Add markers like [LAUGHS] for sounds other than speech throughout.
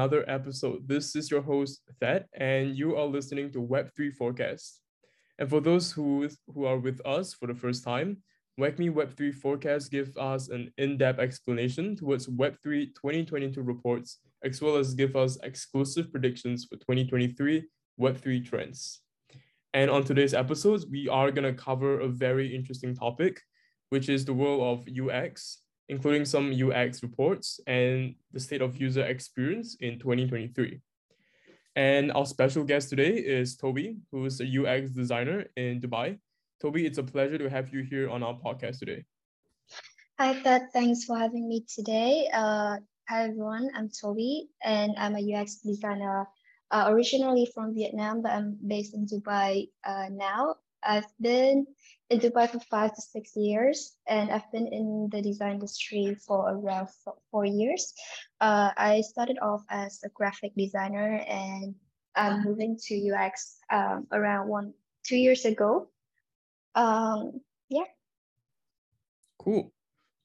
another episode. This is your host, Thad, and you are listening to Web3 Forecast. And for those who, who are with us for the first time, WAGMI Web3 Forecast gives us an in-depth explanation towards Web3 2022 reports, as well as give us exclusive predictions for 2023 Web3 trends. And on today's episodes, we are going to cover a very interesting topic, which is the world of UX, including some UX reports and the state of user experience in 2023. And our special guest today is Tobbi, who is a UX designer in Dubai. Tobbi, it's a pleasure to have you here on our podcast today. Hi, Thad. Thanks for having me today. Uh, hi, everyone. I'm Tobbi, and I'm a UX designer uh, originally from Vietnam, but I'm based in Dubai uh, now. I've been in Dubai for five to six years, and I've been in the design industry for around four years. Uh, I started off as a graphic designer, and I'm moving to UX um, around one two years ago. Um, yeah. Cool,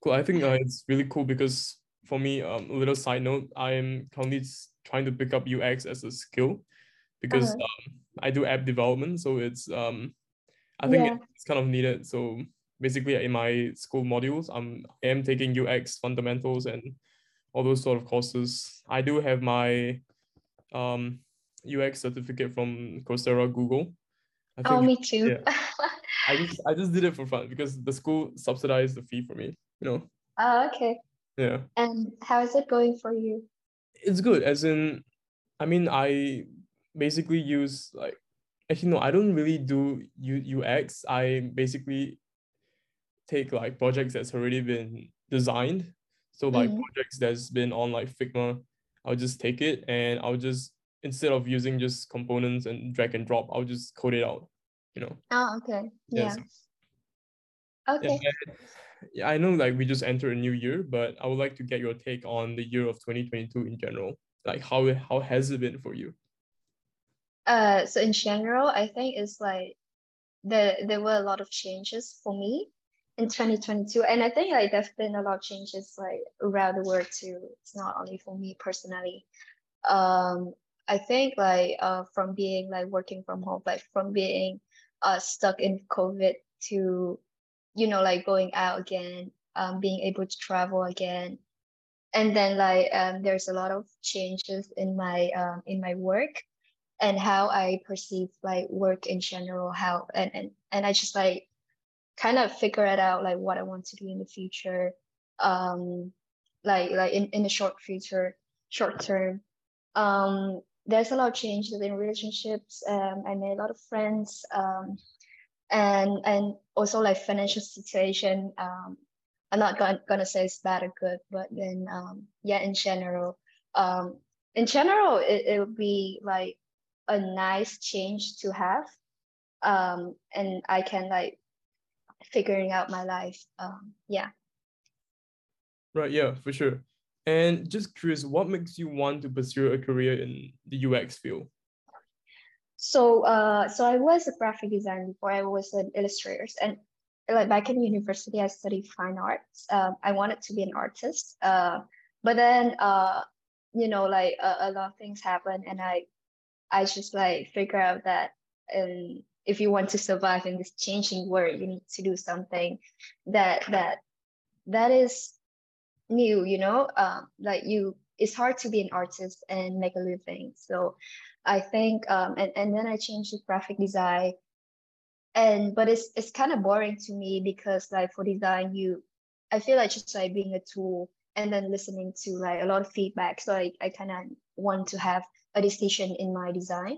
cool. I think uh, it's really cool because for me, um, a little side note, I am currently trying to pick up UX as a skill because uh-huh. um, I do app development, so it's um I think yeah. it's kind of needed. So basically, in my school modules, I'm I am taking UX fundamentals and all those sort of courses. I do have my um UX certificate from Coursera Google. I oh, think, oh, me too. Yeah, [LAUGHS] I just I just did it for fun because the school subsidized the fee for me. You know. Oh, okay. Yeah. And how is it going for you? It's good. As in, I mean, I basically use like actually no, I don't really do U UX. I basically take like projects that's already been designed. So like mm-hmm. projects that's been on like Figma, I'll just take it and I'll just instead of using just components and drag and drop, I'll just code it out. You know. Oh, okay. Yeah. okay. Yeah, yeah, I know like we just entered a new year, but I would like to get your take on the year of 2022 in general. Like how how has it been for you? Uh, so in general, I think it's like there there were a lot of changes for me in 2022, and I think like there's been a lot of changes like around the world too. It's not only for me personally. Um, I think like uh from being like working from home, like from being uh stuck in COVID to, you know, like going out again, um, being able to travel again, and then like um, there's a lot of changes in my um in my work and how I perceive like work in general, how and and, and I just like kind of figure it out like what I want to do in the future. Um like like in, in the short future, short term. Um there's a lot of changes in relationships. Um I made a lot of friends. Um and and also like financial situation. Um I'm not gonna, gonna say it's bad or good, but then um yeah, in general. Um in general it, it would be like a nice change to have um and i can like figuring out my life um yeah. Right yeah for sure. And just curious what makes you want to pursue a career in the ux field? So uh so i was a graphic designer before i was an illustrator and like back in university i studied fine arts. Um, i wanted to be an artist uh but then uh you know like a, a lot of things happened and i I just like figure out that um, if you want to survive in this changing world, you need to do something that that that is new. You know, um, like you, it's hard to be an artist and make a living. So I think, um, and and then I changed to graphic design, and but it's it's kind of boring to me because like for design, you, I feel like just like being a tool and then listening to like a lot of feedback. So I, I kind of want to have a decision in my design.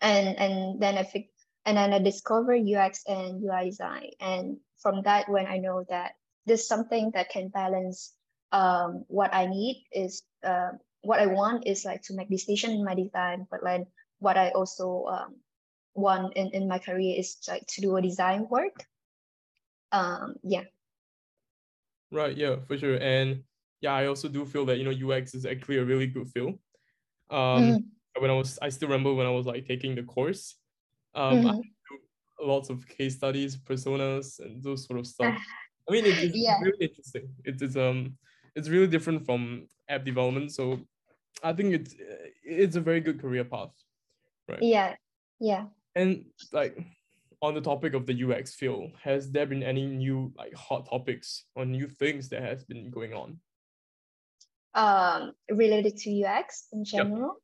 And and then i fig- and then i discover ux and ui design. And from that when i know that there's something that can balance um, what i need is uh, what i want is like to make decision in my design but then what i also um, want in, in my career is like to do a design work. Um yeah. Right yeah for sure. And yeah i also do feel that you know ux is actually a really good field um, mm. When I was, I still remember when I was like taking the course. Um, mm-hmm. lots of case studies, personas, and those sort of [LAUGHS] stuff. I mean, it, it's yeah. really interesting. It is um, it's really different from app development. So I think it's it's a very good career path, right? Yeah, yeah. And like on the topic of the UX field, has there been any new like hot topics or new things that has been going on? Um, related to UX in general. Yep.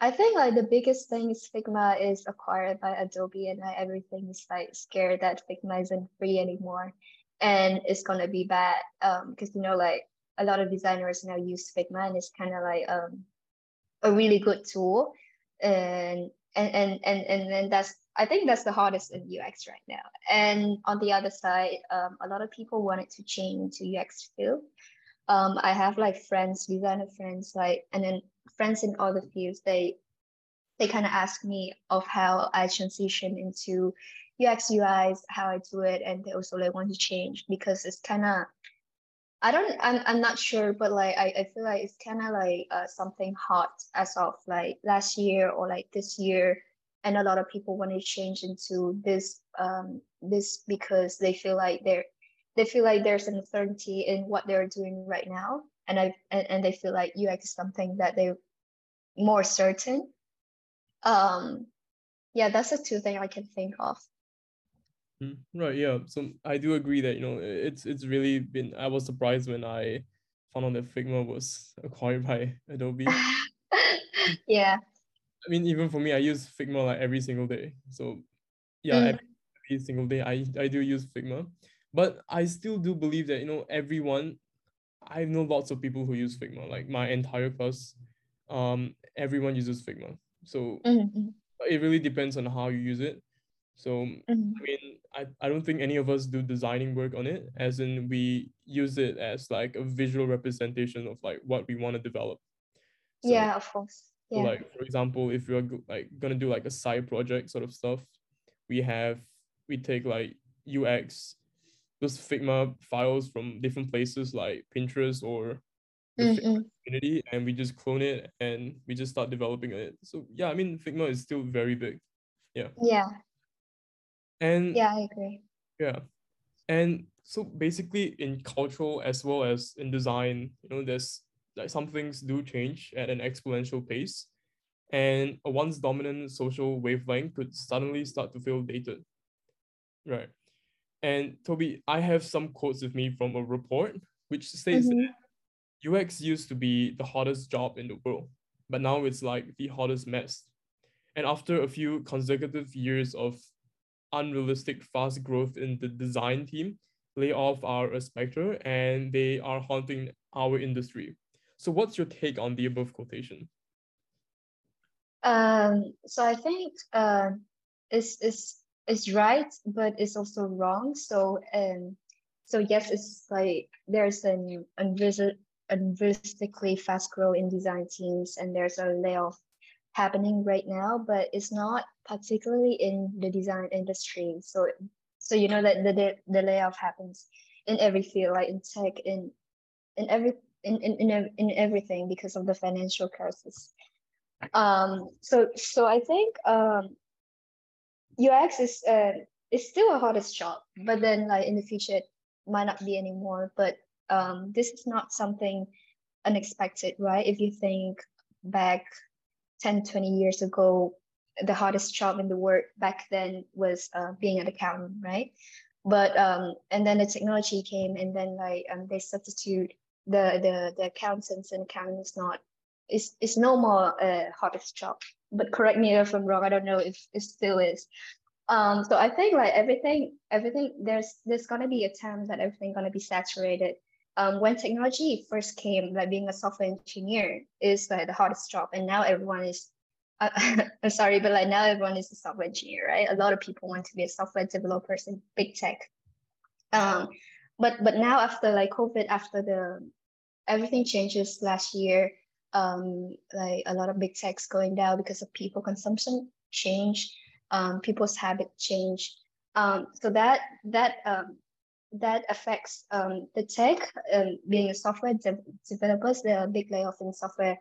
I think like the biggest thing is Figma is acquired by Adobe and like everything is like scared that Figma isn't free anymore and it's gonna be bad. Um, because you know like a lot of designers now use Figma and it's kind of like um a really good tool and and and and and then that's I think that's the hardest in UX right now. And on the other side, um, a lot of people wanted to change to UX field. Um, I have like friends, designer friends, like, and then friends in other fields. They they kind of ask me of how I transition into UX UIs, how I do it, and they also like want to change because it's kind of I don't I'm, I'm not sure, but like I, I feel like it's kind of like uh, something hot as of like last year or like this year and a lot of people want to change into this um, this because they feel like they're they feel like there's an uncertainty in what they're doing right now. And i and, and they feel like ux is something that they're more certain. Um yeah that's the two things i can think of. Mm, right yeah. So i do agree that you know it's it's really been i was surprised when i found out that figma was [LAUGHS] acquired by adobe. [LAUGHS] Yeah. I mean, even for me, I use Figma like every single day. So yeah, mm. every, every single day I, I do use Figma. But I still do believe that, you know, everyone, I know lots of people who use Figma, like my entire class, um, everyone uses Figma. So mm-hmm. it really depends on how you use it. So mm-hmm. I mean, I, I don't think any of us do designing work on it, as in we use it as like a visual representation of like what we want to develop. So, yeah, of course so like for example, if you're like gonna do like a side project sort of stuff, we have we take like UX, those Figma files from different places like Pinterest or the mm-hmm. community, and we just clone it and we just start developing it. So yeah, I mean Figma is still very big. Yeah. Yeah. And yeah, I agree. Yeah. And so basically in cultural as well as in design, you know, there's like some things do change at an exponential pace, and a once dominant social wavelength could suddenly start to feel dated. Right. And Tobbi, I have some quotes with me from a report which states mm-hmm. that UX used to be the hottest job in the world, but now it's like the hottest mess. And after a few consecutive years of unrealistic fast growth in the design team, layoffs are a specter and they are haunting our industry. So what's your take on the above quotation? Um, so I think uh, it's, it's, it's right, but it's also wrong. So um, so yes, it's like there's an unrealistically fast growth in design teams, and there's a layoff happening right now, but it's not particularly in the design industry. So so you know that the the, the layoff happens in every field, like in tech, in in every in, in, in, in everything because of the financial crisis. Um, so so I think um, UX is uh, is still a hottest job, but then like in the future it might not be anymore. But um, this is not something unexpected, right? If you think back 10, 20 years ago, the hottest job in the world back then was uh, being an accountant, right? But um, and then the technology came, and then like um, they substitute the the the accountants and accountants not it's it's no more a hottest job. But correct me if I'm wrong. I don't know if it still is. Um, so I think like everything, everything there's there's gonna be a time that everything gonna be saturated. Um, when technology first came, like being a software engineer is like the hardest job, and now everyone is. Uh, [LAUGHS] I'm sorry, but like now everyone is a software engineer, right? A lot of people want to be a software developer in big tech. Um, but but now after like COVID, after the everything changes last year, um, like a lot of big techs going down because of people consumption change, um, people's habit change. Um, so that that um, that affects um, the tech. Um, being a software de- developers, there are big layoff in software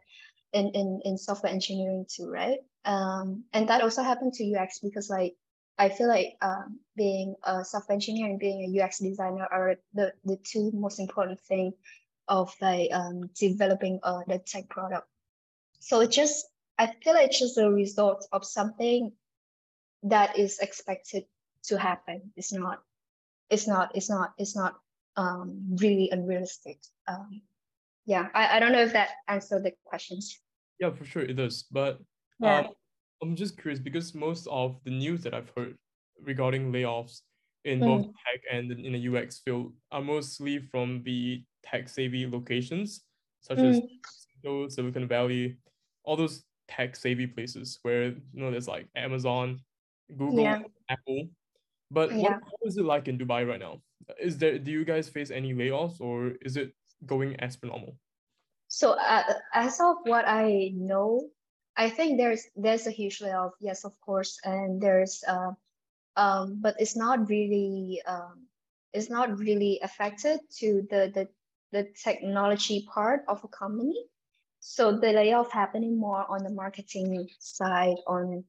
in, in, in software engineering too, right? And that also happened to UX because like I feel like being a software engineer and being a UX designer are the, the two most important thing of like um, developing uh, the tech product so it just I feel like it's just a result of something that is expected to happen. It's not it's not it's not it's not um really unrealistic. Um yeah, I, I don't know if that answered the questions. Yeah, for sure it does. But yeah. um, I'm just curious because most of the news that I've heard regarding layoffs in mm. both tech and in the UX field are mostly from the tech savvy locations, such mm. as Silicon Valley, all those tech savvy places where you know there's like Amazon, Google, yeah. Apple. But yeah. what, what is it like in Dubai right now? Is there do you guys face any layoffs or is it going as per normal? So uh, as of what I know, I think there's there's a huge layoff, yes, of course, and there's uh, um, but it's not really um, it's not really affected to the the the technology part of a company. So the layoff happening more on the marketing side, on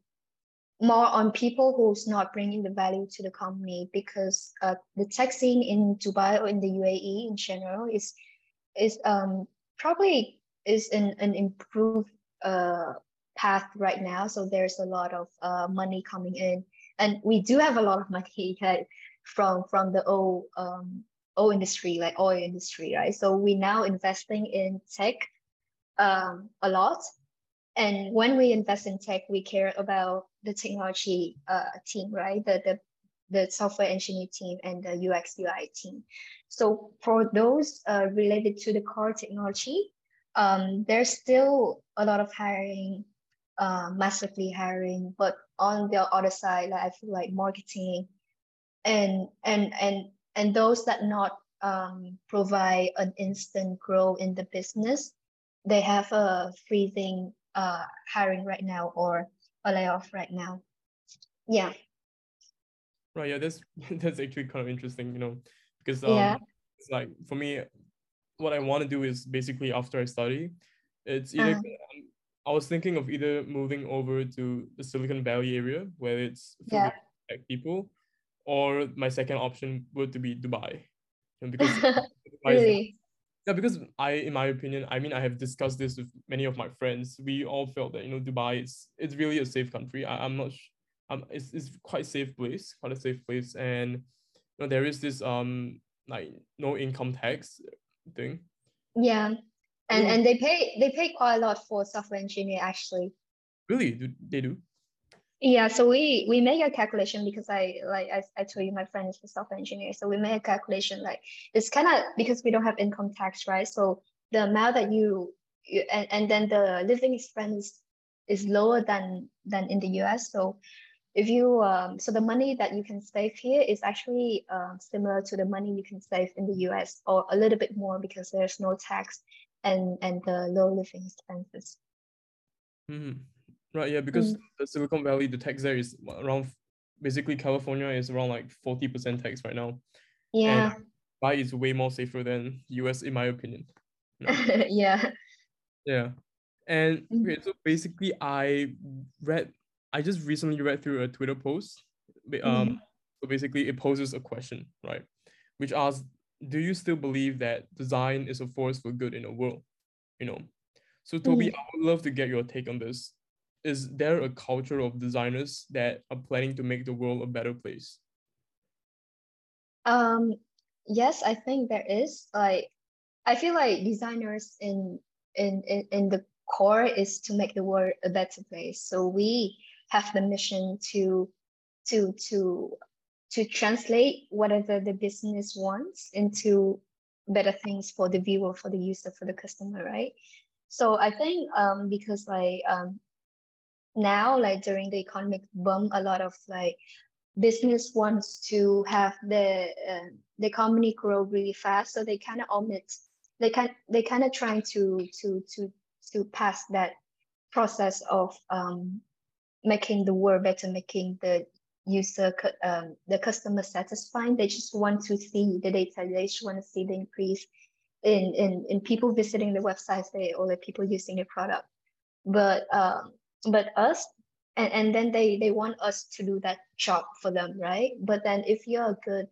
more on people who's not bringing the value to the company because uh, the tech scene in Dubai or in the UAE in general is is um, probably is an, an improved uh, path right now. So there's a lot of uh, money coming in, and we do have a lot of money [LAUGHS] from from the old um, oil industry, like oil industry, right? So we now investing in tech um, a lot, and when we invest in tech, we care about the technology uh, team, right? The the the software engineer team and the UX UI team. So for those uh, related to the core technology, um, there's still a lot of hiring, uh, massively hiring. But on the other side, like I feel like marketing, and and and and those that not um, provide an instant growth in the business, they have a freezing uh, hiring right now or a layoff right now. Yeah. Right. Yeah. That's [LAUGHS] that's actually kind of interesting. You know, because um, yeah. it's like for me, what I want to do is basically after I study, it's either uh-huh. I was thinking of either moving over to the Silicon Valley area where it's yeah. tech people, or my second option would to be Dubai. And [LAUGHS] because really? yeah, because I, in my opinion, I mean, I have discussed this with many of my friends. We all felt that you know Dubai is it's really a safe country. I, I'm not. Um, it's, it's quite safe place, quite a safe place, and you know there is this um like no income tax thing. Yeah, and and they pay they pay quite a lot for software engineer actually. Really, do they do? Yeah, so we we make a calculation because I like I, I told you my friend is a software engineer, so we make a calculation like it's kind of because we don't have income tax, right? So the amount that you, you and, and then the living expense is lower than than in the US. So if you um, so the money that you can save here is actually uh, similar to the money you can save in the US or a little bit more because there's no tax and and the low living expenses. Mm-hmm. Right. Yeah, because mm. the Silicon Valley, the tax there is around. Basically, California is around like forty percent tax right now. Yeah. And Dubai is way more safer than US, in my opinion. [LAUGHS] yeah. Yeah. And mm. okay, so basically, I read I just recently read through a Twitter post. Um, mm so basically, it poses a question, right, which asks, "Do you still believe that design is a force for good in the world?" You know. So Tobbi, mm I would love to get your take on this. Is there a culture of designers that are planning to make the world a better place? Um. Yes, I think there is. Like, I feel like designers in in in, in the core is to make the world a better place. So we have the mission to to to to translate whatever the business wants into better things for the viewer for the user for the customer right so i think um because like um now like during the economic boom a lot of like business wants to have the uh, the company grow really fast so they kind of omit they kind they kind of trying to to to to pass that process of um, making the world better, making the user, um, the customer satisfying. They just want to see the data. They just want to see the increase in in, in people visiting the websites they, or the people using the product. But um, but us, and, and then they they want us to do that job for them, right? But then if you're a good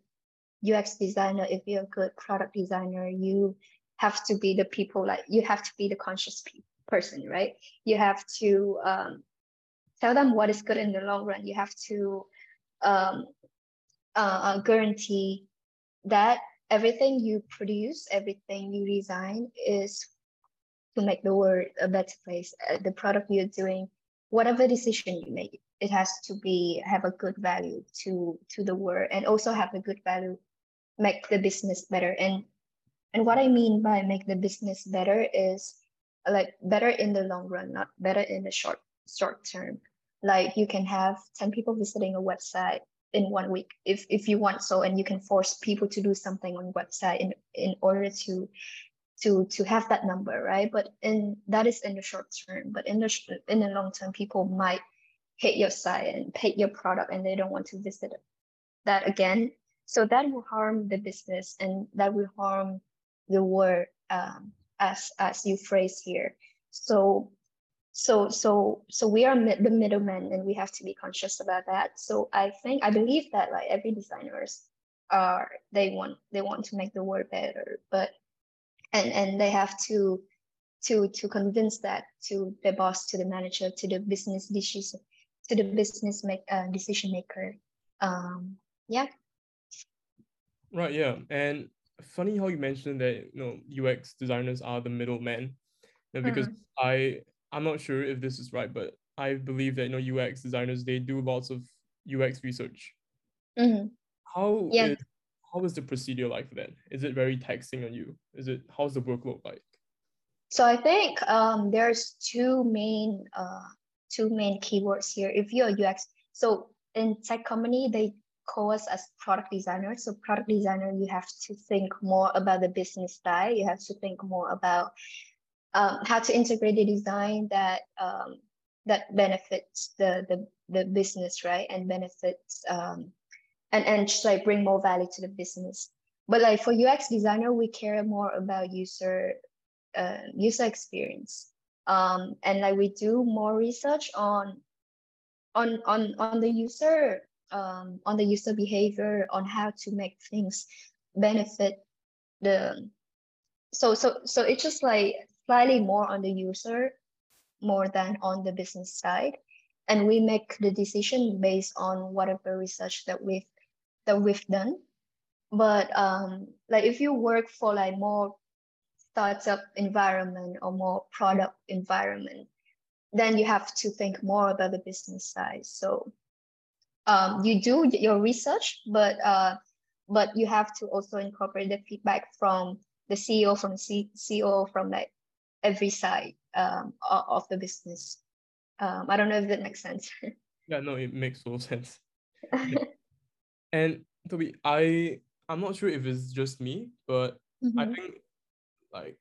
UX designer, if you're a good product designer, you have to be the people like you have to be the conscious people person, right? You have to um, tell them what is good in the long run. You have to um, uh, uh guarantee that everything you produce, everything you design is to make the world a better place. Uh, the product you're doing, whatever decision you make, it has to be have a good value to to the world and also have a good value, make the business better. And and what I mean by make the business better is like better in the long run, not better in the short short term. Like you can have 10 people visiting a website in one week if if you want so and you can force people to do something on website in in order to to to have that number right? But in that is in the short term but in the in the long term people might hate your site and hate your product and they don't want to visit that again. So that will harm the business and that will harm the word um, as as you phrase here. So so so so we are mid, the middlemen and we have to be conscious about that. So i think i believe that like every designers are they want they want to make the world better but and and they have to to to convince that to the boss to the manager to the business decision to the business make uh, decision maker um yeah right yeah and funny how you mentioned that you know ux designers are the middlemen you know, because mm-hmm. i I'm not sure if this is right, but I believe that you know UX designers they do lots of UX research. Mm-hmm. How yeah. is, how is the procedure like for that? Is it very taxing on you? Is it how's the workload like? So I think um, there's two main uh, two main keywords here. If you're a UX, so in tech company they call us as product designers. So product designer, you have to think more about the business side. You have to think more about um, how to integrate the design that um, that benefits the, the the business, right, and benefits um, and and just like bring more value to the business. But like for UX designer, we care more about user uh, user experience, um, and like we do more research on on on on the user um, on the user behavior on how to make things benefit the so so so it's just like slightly more on the user more than on the business side and we make the decision based on whatever research that we've that we've done but um like if you work for like more startup environment or more product environment then you have to think more about the business side so um, you do your research but uh, but you have to also incorporate the feedback from the ceo from C- ceo from like every side um, of the business. Um, I don't know if that makes sense. [LAUGHS] yeah, no, it makes total sense. [LAUGHS] and Tobbi, I I'm not sure if it's just me, but mm-hmm. I think like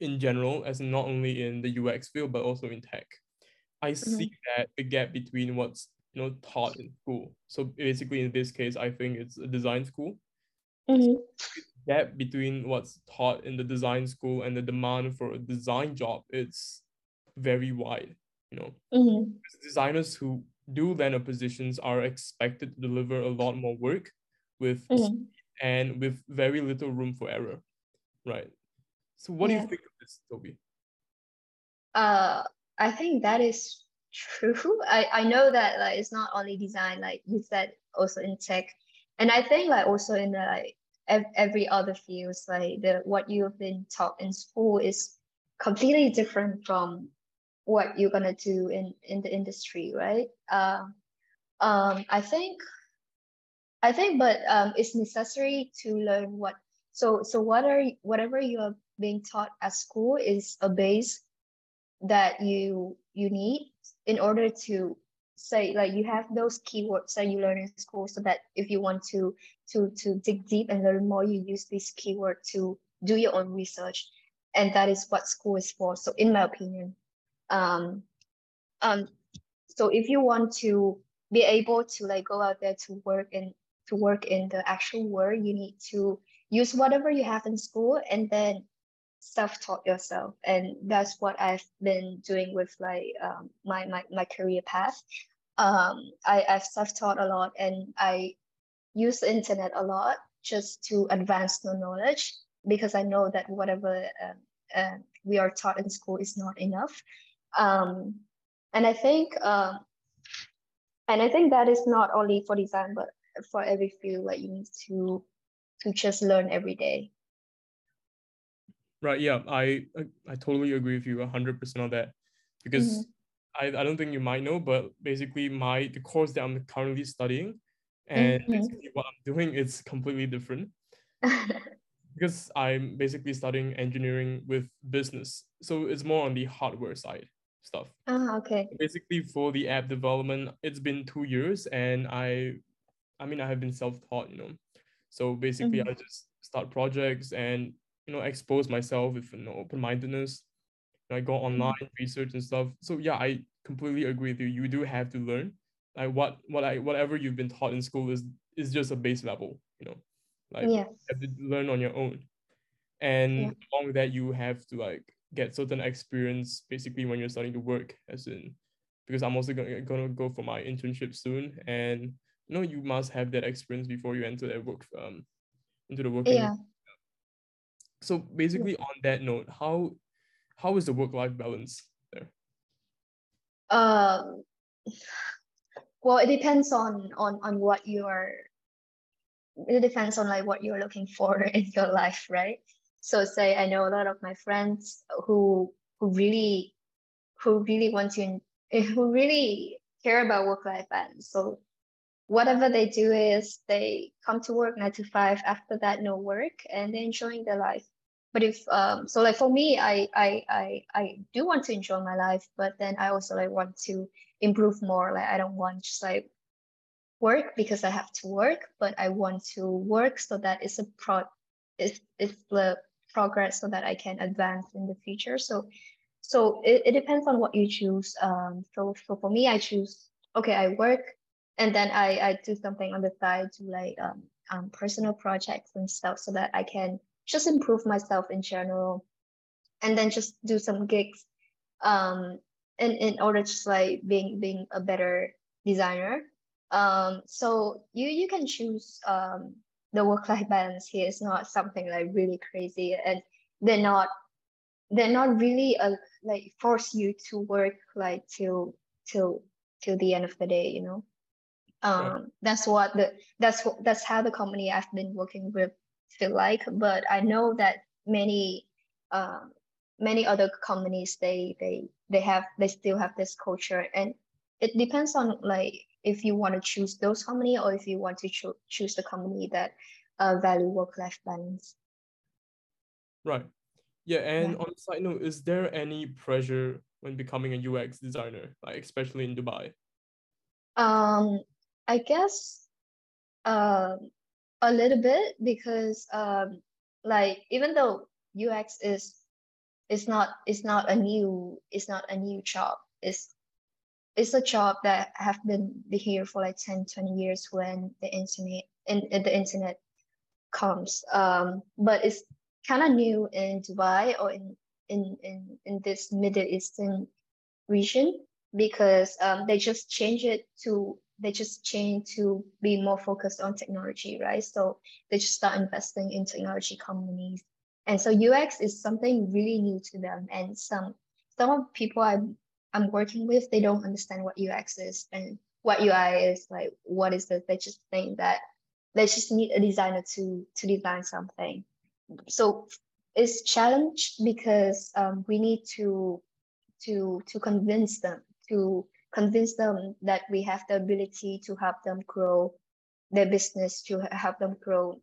in general, as not only in the UX field but also in tech, I mm-hmm. see that the gap between what's you know taught in school. So basically, in this case, I think it's a design school. Mm-hmm gap between what's taught in the design school and the demand for a design job it's very wide you know mm-hmm. designers who do land up positions are expected to deliver a lot more work with mm-hmm. and with very little room for error right so what yeah. do you think of this tobbi uh i think that is true [LAUGHS] i i know that like it's not only design like you said also in tech and i think like also in the like every other fields like the what you've been taught in school is completely different from what you're gonna do in in the industry right? Uh, um i think i think but um it's necessary to learn what so so what are whatever you are being taught at school is a base that you you need in order to say like you have those keywords that you learn in school so that if you want to to to dig deep and learn more you use this keyword to do your own research. And that is what school is for. So in my opinion um um so if you want to be able to like go out there to work and to work in the actual world you need to use whatever you have in school and then self-taught yourself and that's what i've been doing with like um, my, my my career path um, I, i've self-taught a lot and i use the internet a lot just to advance the knowledge because i know that whatever um, uh, we are taught in school is not enough. Um, and I think, uh, and I think that is not only for design, but for every field. Like you need to to just learn every day. Right. Yeah. I I totally agree with you hundred percent on that, because mm-hmm. I, I don't think you might know, but basically my the course that I'm currently studying, and mm-hmm. basically what I'm doing is completely different. [LAUGHS] because I'm basically studying engineering with business, so it's more on the hardware side stuff. Ah, okay. Basically, for the app development, it's been two years, and I, I mean, I have been self-taught, you know. So basically, mm-hmm. I just start projects and you know expose myself with you know, open-mindedness. I go mm-hmm. online mm-hmm. research and stuff. So yeah, I completely agree with you. You do have to learn. Like what what I whatever you've been taught in school is is just a base level, you know. Like yes. you have to learn on your own. And yeah. along with that, you have to like get certain experience basically when you're starting to work as in because i'm also gonna, gonna go for my internship soon and you know you must have that experience before you enter that work um into the working yeah. so basically yeah. on that note how how is the work-life balance there um well it depends on on on what you're it depends on like what you're looking for [LAUGHS] in your life right so say I know a lot of my friends who who really who really want to [LAUGHS] who really care about work life balance. So whatever they do is they come to work nine to five. After that, no work, and they're enjoying their life. But if um, so, like for me, I I I I do want to enjoy my life, but then I also like want to improve more. Like I don't want just like work because I have to work, but I want to work so that it's a pro it's it's the progress so that I can advance in the future. So so it, it depends on what you choose. Um, so, so for me, I choose, okay, I work and then I, I do something on the side to like um, um, personal projects and stuff so that I can just improve myself in general and then just do some gigs um, in, in order to like being, being a better designer. Um, so you, you can choose um, the work-life balance here is not something like really crazy and they're not they're not really a, like force you to work like till till till the end of the day you know? Um that's what the that's what that's how the company i've been working with feel like but i know that many um many other companies they they they have they still have this culture and it depends on like if you want to choose those company or if you want to cho- choose the company that uh, value work-life balance. Right. Yeah, and yeah. on a side note, is there any pressure when becoming a UX designer, like especially in Dubai? Um, I guess uh, a little bit because um, like even though UX is is not is not a new it's not a new job. It's it's a job that have been here for like 10 20 years when the internet in, in the internet comes. Um, but it's kind of new in dubai or in in in, in this middle eastern region because um, they just change it to they just change to be more focused on technology right? So they just start investing in technology companies. And so ux is something really new to them and some some of people i'm I'm working with, they don't understand what UX is and what UI is. Like, what is this? They just think that they just need a designer to to design something. So it's challenge because um, we need to to to convince them to convince them that we have the ability to help them grow their business to help them grow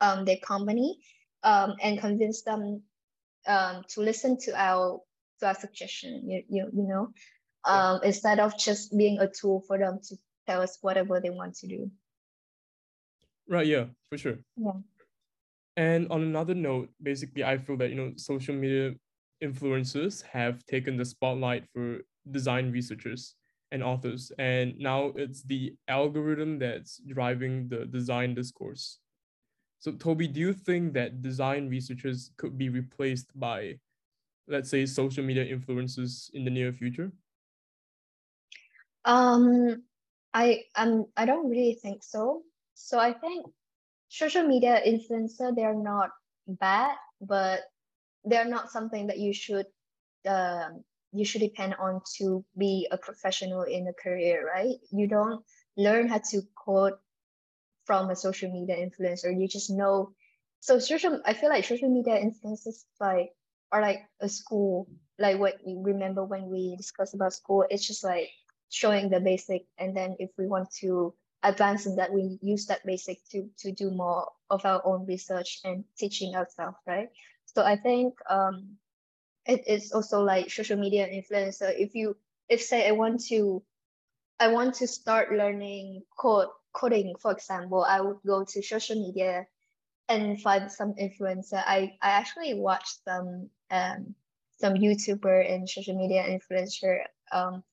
um, their company um, and convince them um, to listen to our to our suggestion, you, you, you know, um, yeah. instead of just being a tool for them to tell us whatever they want to do. Right, yeah, for sure. Yeah. And on another note, basically, I feel that, you know, social media influencers have taken the spotlight for design researchers and authors. And now it's the algorithm that's driving the design discourse. So, Tobbi, do you think that design researchers could be replaced by let's say social media influences in the near future? Um, I um I don't really think so. So I think social media influencer they're not bad, but they're not something that you should um, you should depend on to be a professional in a career, right? You don't learn how to code from a social media influencer. You just know. So social, I feel like social media influencers like are like a school. Like what you remember when we discussed about school, it's just like showing the basic, and then if we want to advance in that, we use that basic to to do more of our own research and teaching ourselves, right? So I think um, it is also like social media influencer. If you if say I want to I want to start learning code coding, for example, I would go to social media and find some influencer. I, I actually watched some um some YouTuber and social media influencer um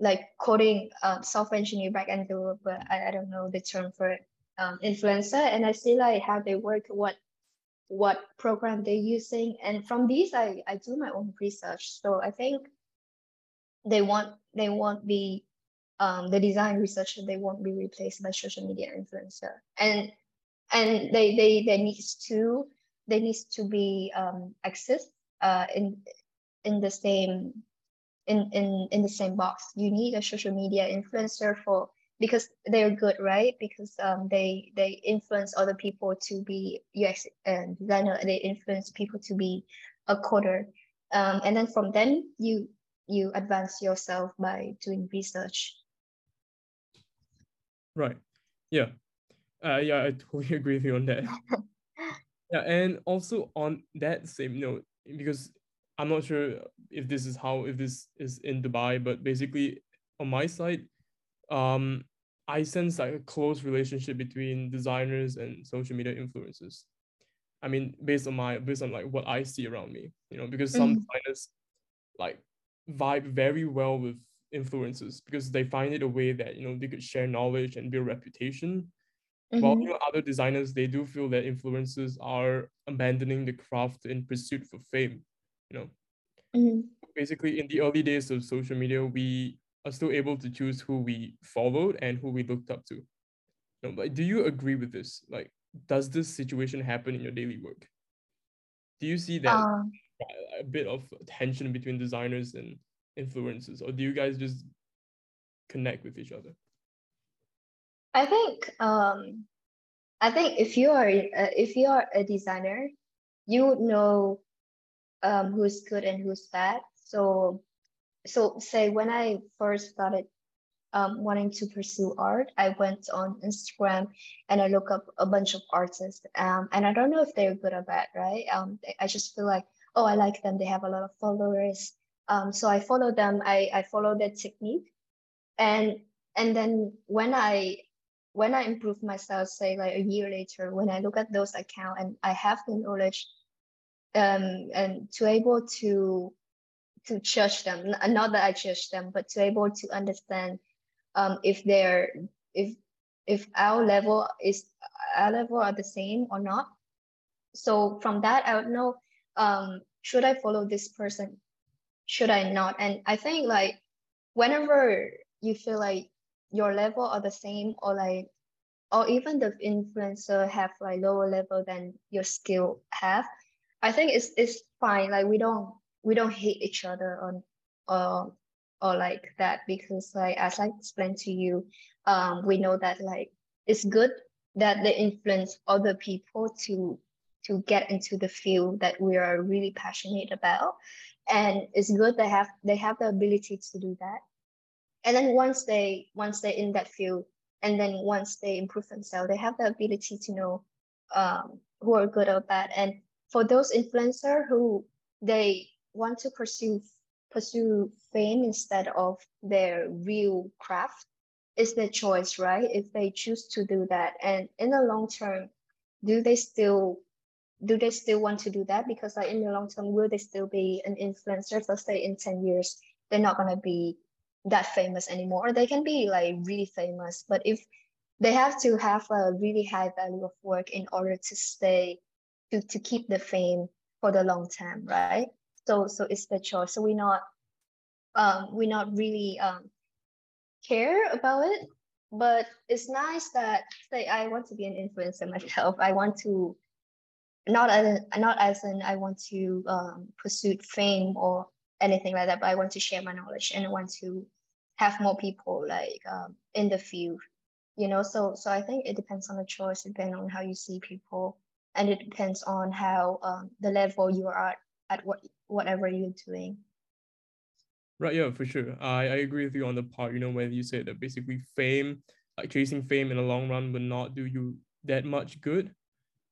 like coding um software engineer back end developer. I, I don't know the term for it. Um, influencer and I see like how they work, what what program they're using. And from these, I, I do my own research. So I think they want they won't be um, the design researcher they won't be replaced by social media influencer and and they they they needs to they needs to be um, accessed uh, in in the same in, in in the same box you need a social media influencer for because they're good, right? Because um, they they influence other people to be UX and designer. They influence people to be a coder, um, and then from them you you advance yourself by doing research. Right. Yeah. Uh, yeah, I totally [LAUGHS] agree with you on that. [LAUGHS] yeah, and also on that same note, because I'm not sure if this is how if this is in Dubai, but basically on my side, um, I sense like a close relationship between designers and social media influencers. I mean, based on my based on like what I see around me, you know, because some mm. designers like vibe very well with influencers because they find it a way that you know they could share knowledge and build reputation. Mm-hmm. While you know, other designers they do feel that influencers are abandoning the craft in pursuit for fame. You know, mm-hmm. basically in the early days of social media, we are still able to choose who we followed and who we looked up to. No, but do you agree with this? Like, does this situation happen in your daily work? Do you see that um, a bit of tension between designers and influencers, or do you guys just connect with each other? I think um, I think if you are uh, if you are a designer, you would know um, who's good and who's bad. So so say when I first started um, wanting to pursue art, I went on Instagram and I look up a bunch of artists. Um, and I don't know if they're good or bad, right? Um, I just feel like, oh, I like them. They have a lot of followers. Um, so I follow them. I, I follow their technique. And and then when I when I improve myself, say like a year later, when I look at those accounts and I have the knowledge um, and to able to to judge them not that i judge them but to able to understand um, if they're if if our level is our level are the same or not. So from that i would know um, should i follow this person? Should i not? And i think like whenever you feel like your level are the same or like or even the influencer have like lower level than your skill have i think it's it's fine. Like we don't we don't hate each other on or or like that because like as I explained to you, um, we know that like it's good that they influence other people to to get into the field that we are really passionate about. And it's good they have they have the ability to do that and then once they once they're in that field and then once they improve themselves they have the ability to know um, who are good or bad. And for those influencer who they want to pursue pursue fame instead of their real craft it's their choice right? If they choose to do that. And in the long term do they still do they still want to do that? Because like in the long term will they still be an influencer let's say in 10 years? They're not going to be that famous anymore. They can be like really famous but if they have to have a really high value of work in order to stay to, to keep the fame for the long term right? So so it's the choice. So we not um we not really um care about it but it's nice that say i want to be an influencer myself. I want to not as not as in I want to um, pursue fame or anything like that, but I want to share my knowledge and I want to have more people like um, in the field, you know. So so I think it depends on the choice, depending on how you see people, and it depends on how um, the level you are at at what whatever you're doing. Right, yeah, for sure. I, I agree with you on the part, you know, when you said that basically fame, like chasing fame in the long run would not do you that much good.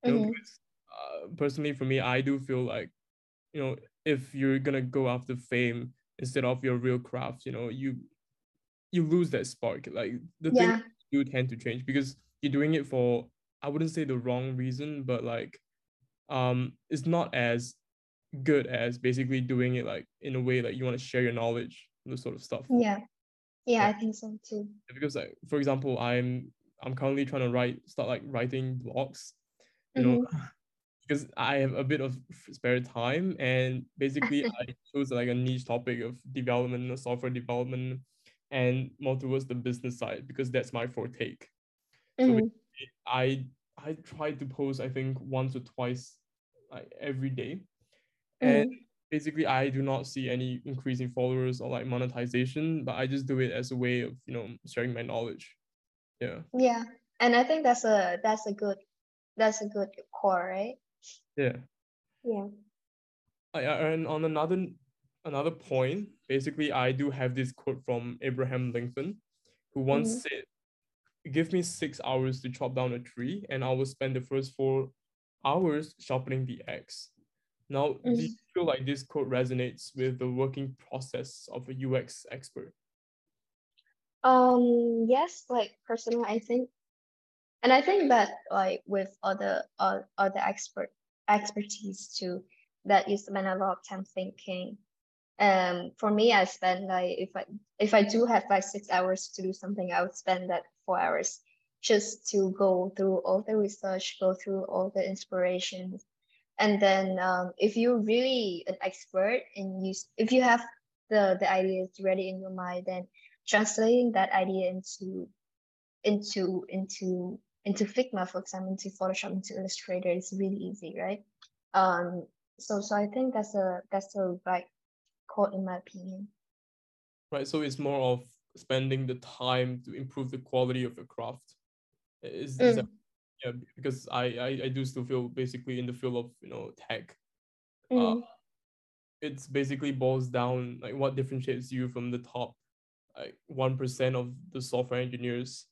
You know, mm-hmm. because, uh, personally, for me, I do feel like, you know, if you're gonna go after fame instead of your real craft, you know, you you lose that spark. Like the yeah. thing you tend to change because you're doing it for I wouldn't say the wrong reason, but like um it's not as good as basically doing it like in a way like you want to share your knowledge, this sort of stuff. Yeah. Yeah, yeah. I think so too. Because like for example, I'm I'm currently trying to write start like writing blogs, you mm-hmm. know, [SIGHS] because I have a bit of spare time and basically [LAUGHS] I chose like a niche topic of development, software development, and more towards the business side because that's my forte. Mm-hmm. So I I try to post I think once or twice like every day. And mm. basically i do not see any increasing followers or like monetization but i just do it as a way of you know sharing my knowledge. Yeah. Yeah. And i think that's a that's a good that's a good core right? Yeah. Yeah. I, and on another another point basically i do have this quote from abraham lincoln who once mm-hmm. said give me six hours to chop down a tree and i will spend the first four hours sharpening the axe now, mm-hmm. do you feel like this quote resonates with the working process of a UX expert? Um, yes, like personally, I think, and I think that like with other uh, other expert expertise too, that you spend a lot of time thinking. Um, for me, I spend like if I if I do have like six hours to do something, I would spend that four hours just to go through all the research, go through all the inspirations, and then um, if you're really an expert and you if you have the the ideas ready in your mind then translating that idea into into into into figma for example into photoshop into illustrator is really easy right? Um so so i think that's a that's a right in my opinion. Right so it's more of spending the time to improve the quality of your craft. Is, mm. is that yeah because I, I i do still feel basically in the field of you know tech mm. uh, it's basically boils down like what differentiates you from the top like 1% of the software engineers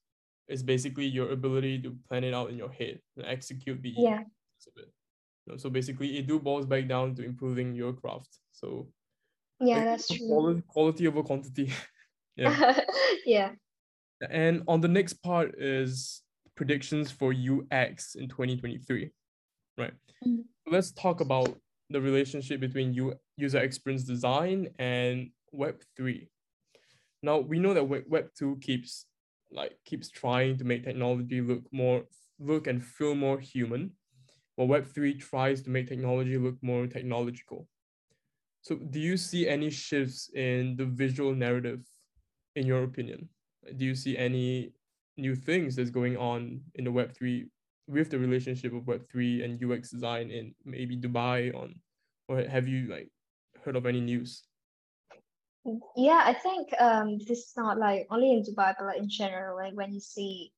is basically your ability to plan it out in your head and execute the yeah. of it. So basically it do boils back down to improving your craft. So yeah that's true quality, quality over quantity [LAUGHS] yeah [LAUGHS] yeah and on the next part is predictions for UX in 2023, right? Mm-hmm. Let's talk about the relationship between U- user experience design and Web3. Now we know that Web2 keeps like keeps trying to make technology look more look and feel more human, while Web3 tries to make technology look more technological. So do you see any shifts in the visual narrative in your opinion? Do you see any new things that's going on in the Web3 with the relationship of Web3 and UX design in maybe Dubai on or have you like heard of any news? Yeah, I think um this is not like only in Dubai but like in general, like when you see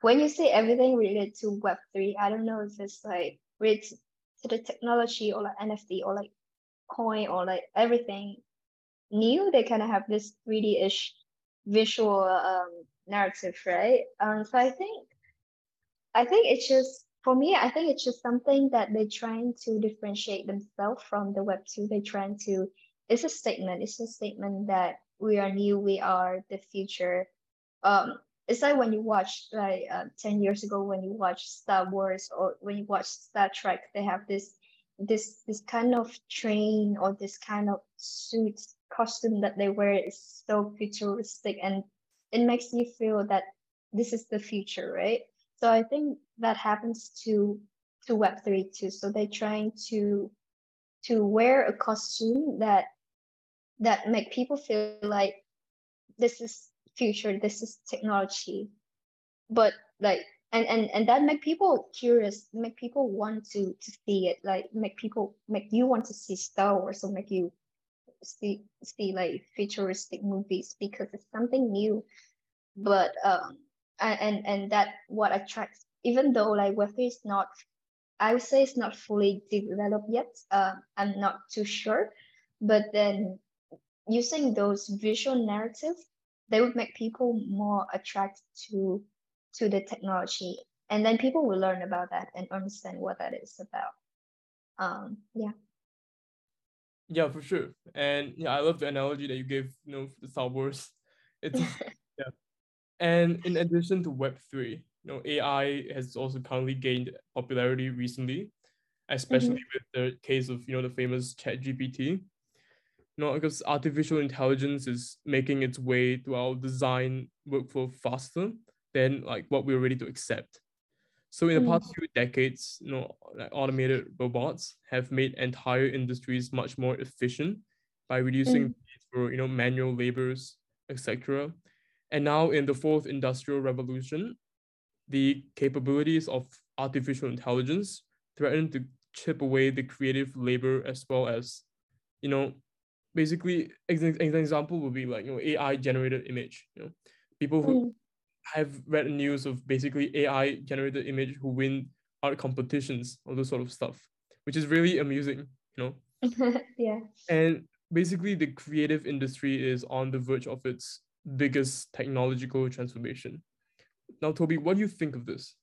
when you see everything related to Web3, I don't know if it's like related to the technology or like NFT or like coin or like everything new, they kind of have this 3D-ish visual um narrative, right? Um, so I think, I think it's just for me. I think it's just something that they're trying to differentiate themselves from the Web two. They're trying to. It's a statement. It's a statement that we are new. We are the future. Um, it's like when you watch like uh, 10 years ago when you watch star wars or when you watch star trek they have this this this kind of train or this kind of suit costume that they wear is so futuristic and it makes you feel that this is the future, right? So I think that happens to to Web3 too. So they're trying to to wear a costume that that make people feel like this is future, this is technology. But like and and and that make people curious make people want to to see it like make people make you want to see star wars or make you see see like futuristic movies because it's something new. But um and and that what attracts even though like web3 is not i would say it's not fully developed yet uh, i'm not too sure. But then using those visual narratives they would make people more attracted to to the technology and then people will learn about that and understand what that is about. Um yeah. Yeah for sure. And yeah i love the analogy that you gave you know the star wars. It's [LAUGHS] yeah. And in addition to web3 you know ai has also currently gained popularity recently especially mm-hmm. with the case of you know the famous chat gpt you know because artificial intelligence is making its way to our design workflow faster than like what we're ready to accept. So in the past mm. few decades, you know, like automated robots have made entire industries much more efficient by reducing mm. for you know manual labors, etc. And now in the fourth industrial revolution, the capabilities of artificial intelligence threaten to chip away the creative labor as well as, you know, basically an example would be like you know AI generated image. You know, people who mm. Have read news of basically AI generated image who win art competitions, all those sort of stuff, which is really amusing. You know. [LAUGHS] yeah. And basically, the creative industry is on the verge of its biggest technological transformation. Now, Tobbi, what do you think of this?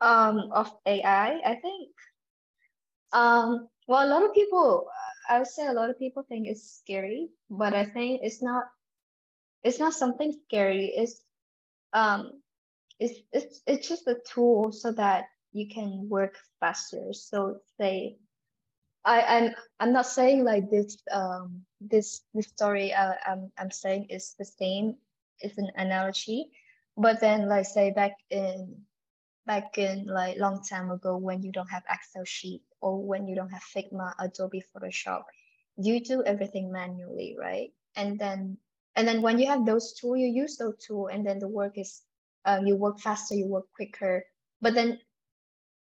Um, of AI, I think. Um, well, a lot of people I would say a lot of people think it's scary, but I think it's not. It's not something scary. It's um, it's it's it's just a tool so that you can work faster. So say, I I'm I'm not saying like this um this this story uh, I'm I'm saying is the same. It's an analogy, but then like say back in back in like long time ago when you don't have Excel sheet or when you don't have Figma, Adobe Photoshop, you do everything manually, right? And then and then when you have those tools, you use those tools, and then the work is uh, you work faster, you work quicker. But then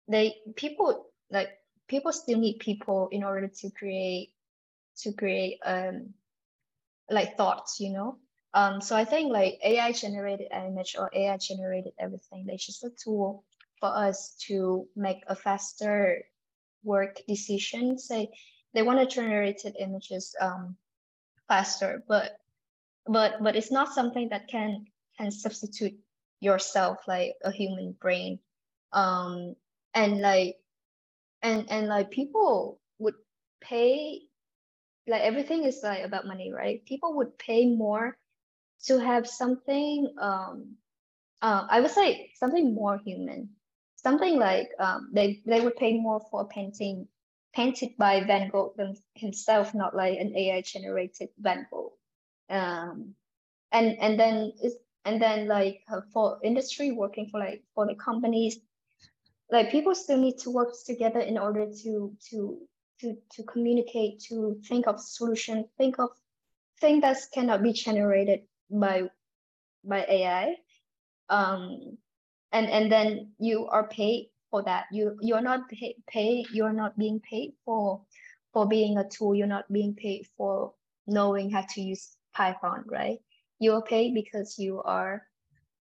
they people like people still need people in order to create to create um like thoughts, you know. Um, so I think like AI generated image or AI generated everything, it's just a tool for us to make a faster work decision. Say they want to generate images um, faster, but but but it's not something that can can substitute yourself like a human brain. Um, and like and and like people would pay like everything is like about money, right? People would pay more to have something um uh, I would say something more human something like um, they they would pay more for a painting painted by Van Gogh himself, not like an AI generated Van Gogh. Um, and and then it's, and then like uh, for industry working for like for the companies, like people still need to work together in order to to to to communicate, to think of solution, think of things that cannot be generated by by AI. Um, and and then you are paid for that you you're not pay, pay you're not being paid for for being a tool you're not being paid for knowing how to use python right you're paid because you are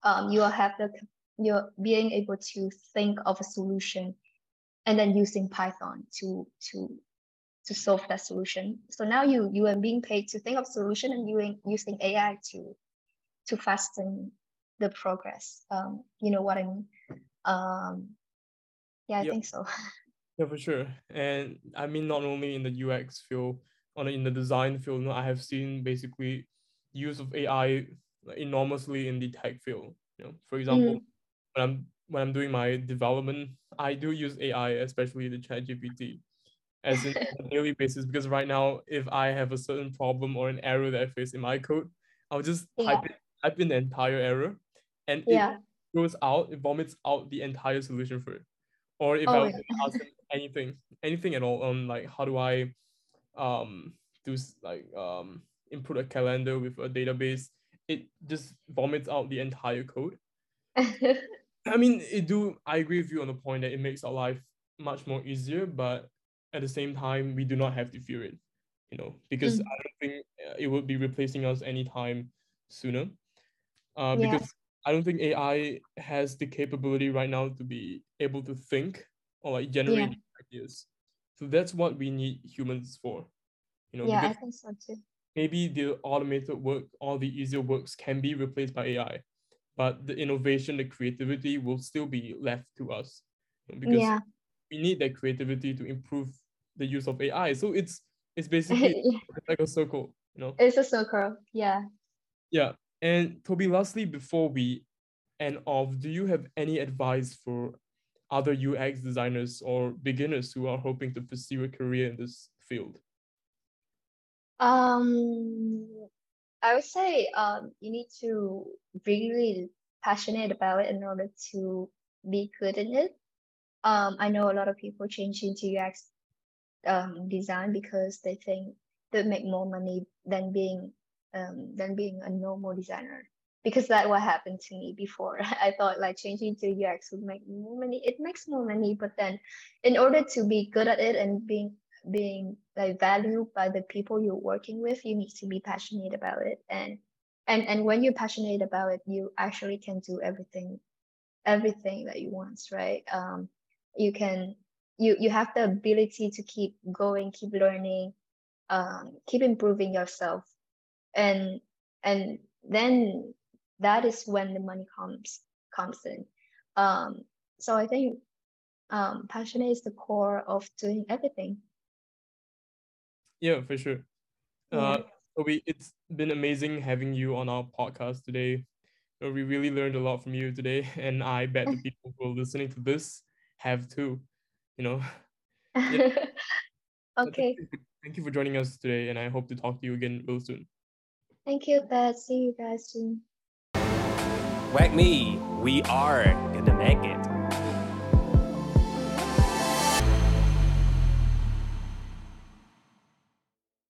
um you have the you're being able to think of a solution and then using python to to to solve that solution so now you you are being paid to think of solution and you using ai to to fasten the progress. Um, you know what I mean? Um, yeah, I yep. think so. [LAUGHS] Yeah, for sure. And I mean, not only in the UX field, on in the design field, I have seen basically use of AI enormously in the tech field. You know, for example, mm. when I'm when I'm doing my development, I do use AI, especially the Chat GPT, as in on a [LAUGHS] daily basis. Because right now, if I have a certain problem or an error that I face in my code, I'll just yeah. type it, type in the entire error, and yeah. it goes out, it vomits out the entire solution for it. Or if oh, I yeah. ask anything, anything at all, on like how do I um do like um input a calendar with a database, it just vomits out the entire code. [LAUGHS] I mean, it do. I agree with you on the point that it makes our life much more easier, but at the same time, we do not have to fear it. You know, because mm. I don't think uh, it would be replacing us anytime sooner. Uh, yeah. because I don't think AI has the capability right now to be able to think or like generate yeah. ideas. So that's what we need humans for. You know, yeah, I think so too. Maybe the automated work, all the easier works can be replaced by AI, but the innovation, the creativity will still be left to us. Because yeah. we need that creativity to improve the use of AI. So it's it's [LAUGHS] basically like a circle, you know. It's a circle, yeah. Yeah. And Tobbi, lastly, before we end off, do you have any advice for other UX designers or beginners who are hoping to pursue a career in this field? Um, I would say um, you need to really passionate about it in order to be good in it. Um, I know a lot of people change into UX um, design because they think they make more money than being um, than being a normal designer because that what happened to me before. [LAUGHS] I thought like changing to UX would make more money. It makes more money, but then in order to be good at it and being being like valued by the people you're working with, you need to be passionate about it. And and and when you're passionate about it, you actually can do everything, everything that you want, right? Um, you can you you have the ability to keep going, keep learning, um, keep improving yourself and and then that is when the money comes comes in um so i think um passion is the core of doing everything yeah for sure yeah. uh Obi, it's been amazing having you on our podcast today we really learned a lot from you today [LAUGHS] and i bet the [LAUGHS] people who are listening to this have too you know [LAUGHS] yeah. okay thank you for joining us today and i hope to talk to you again real soon Thank you, Beth. See you guys soon. WAGMI. We are gonna make it.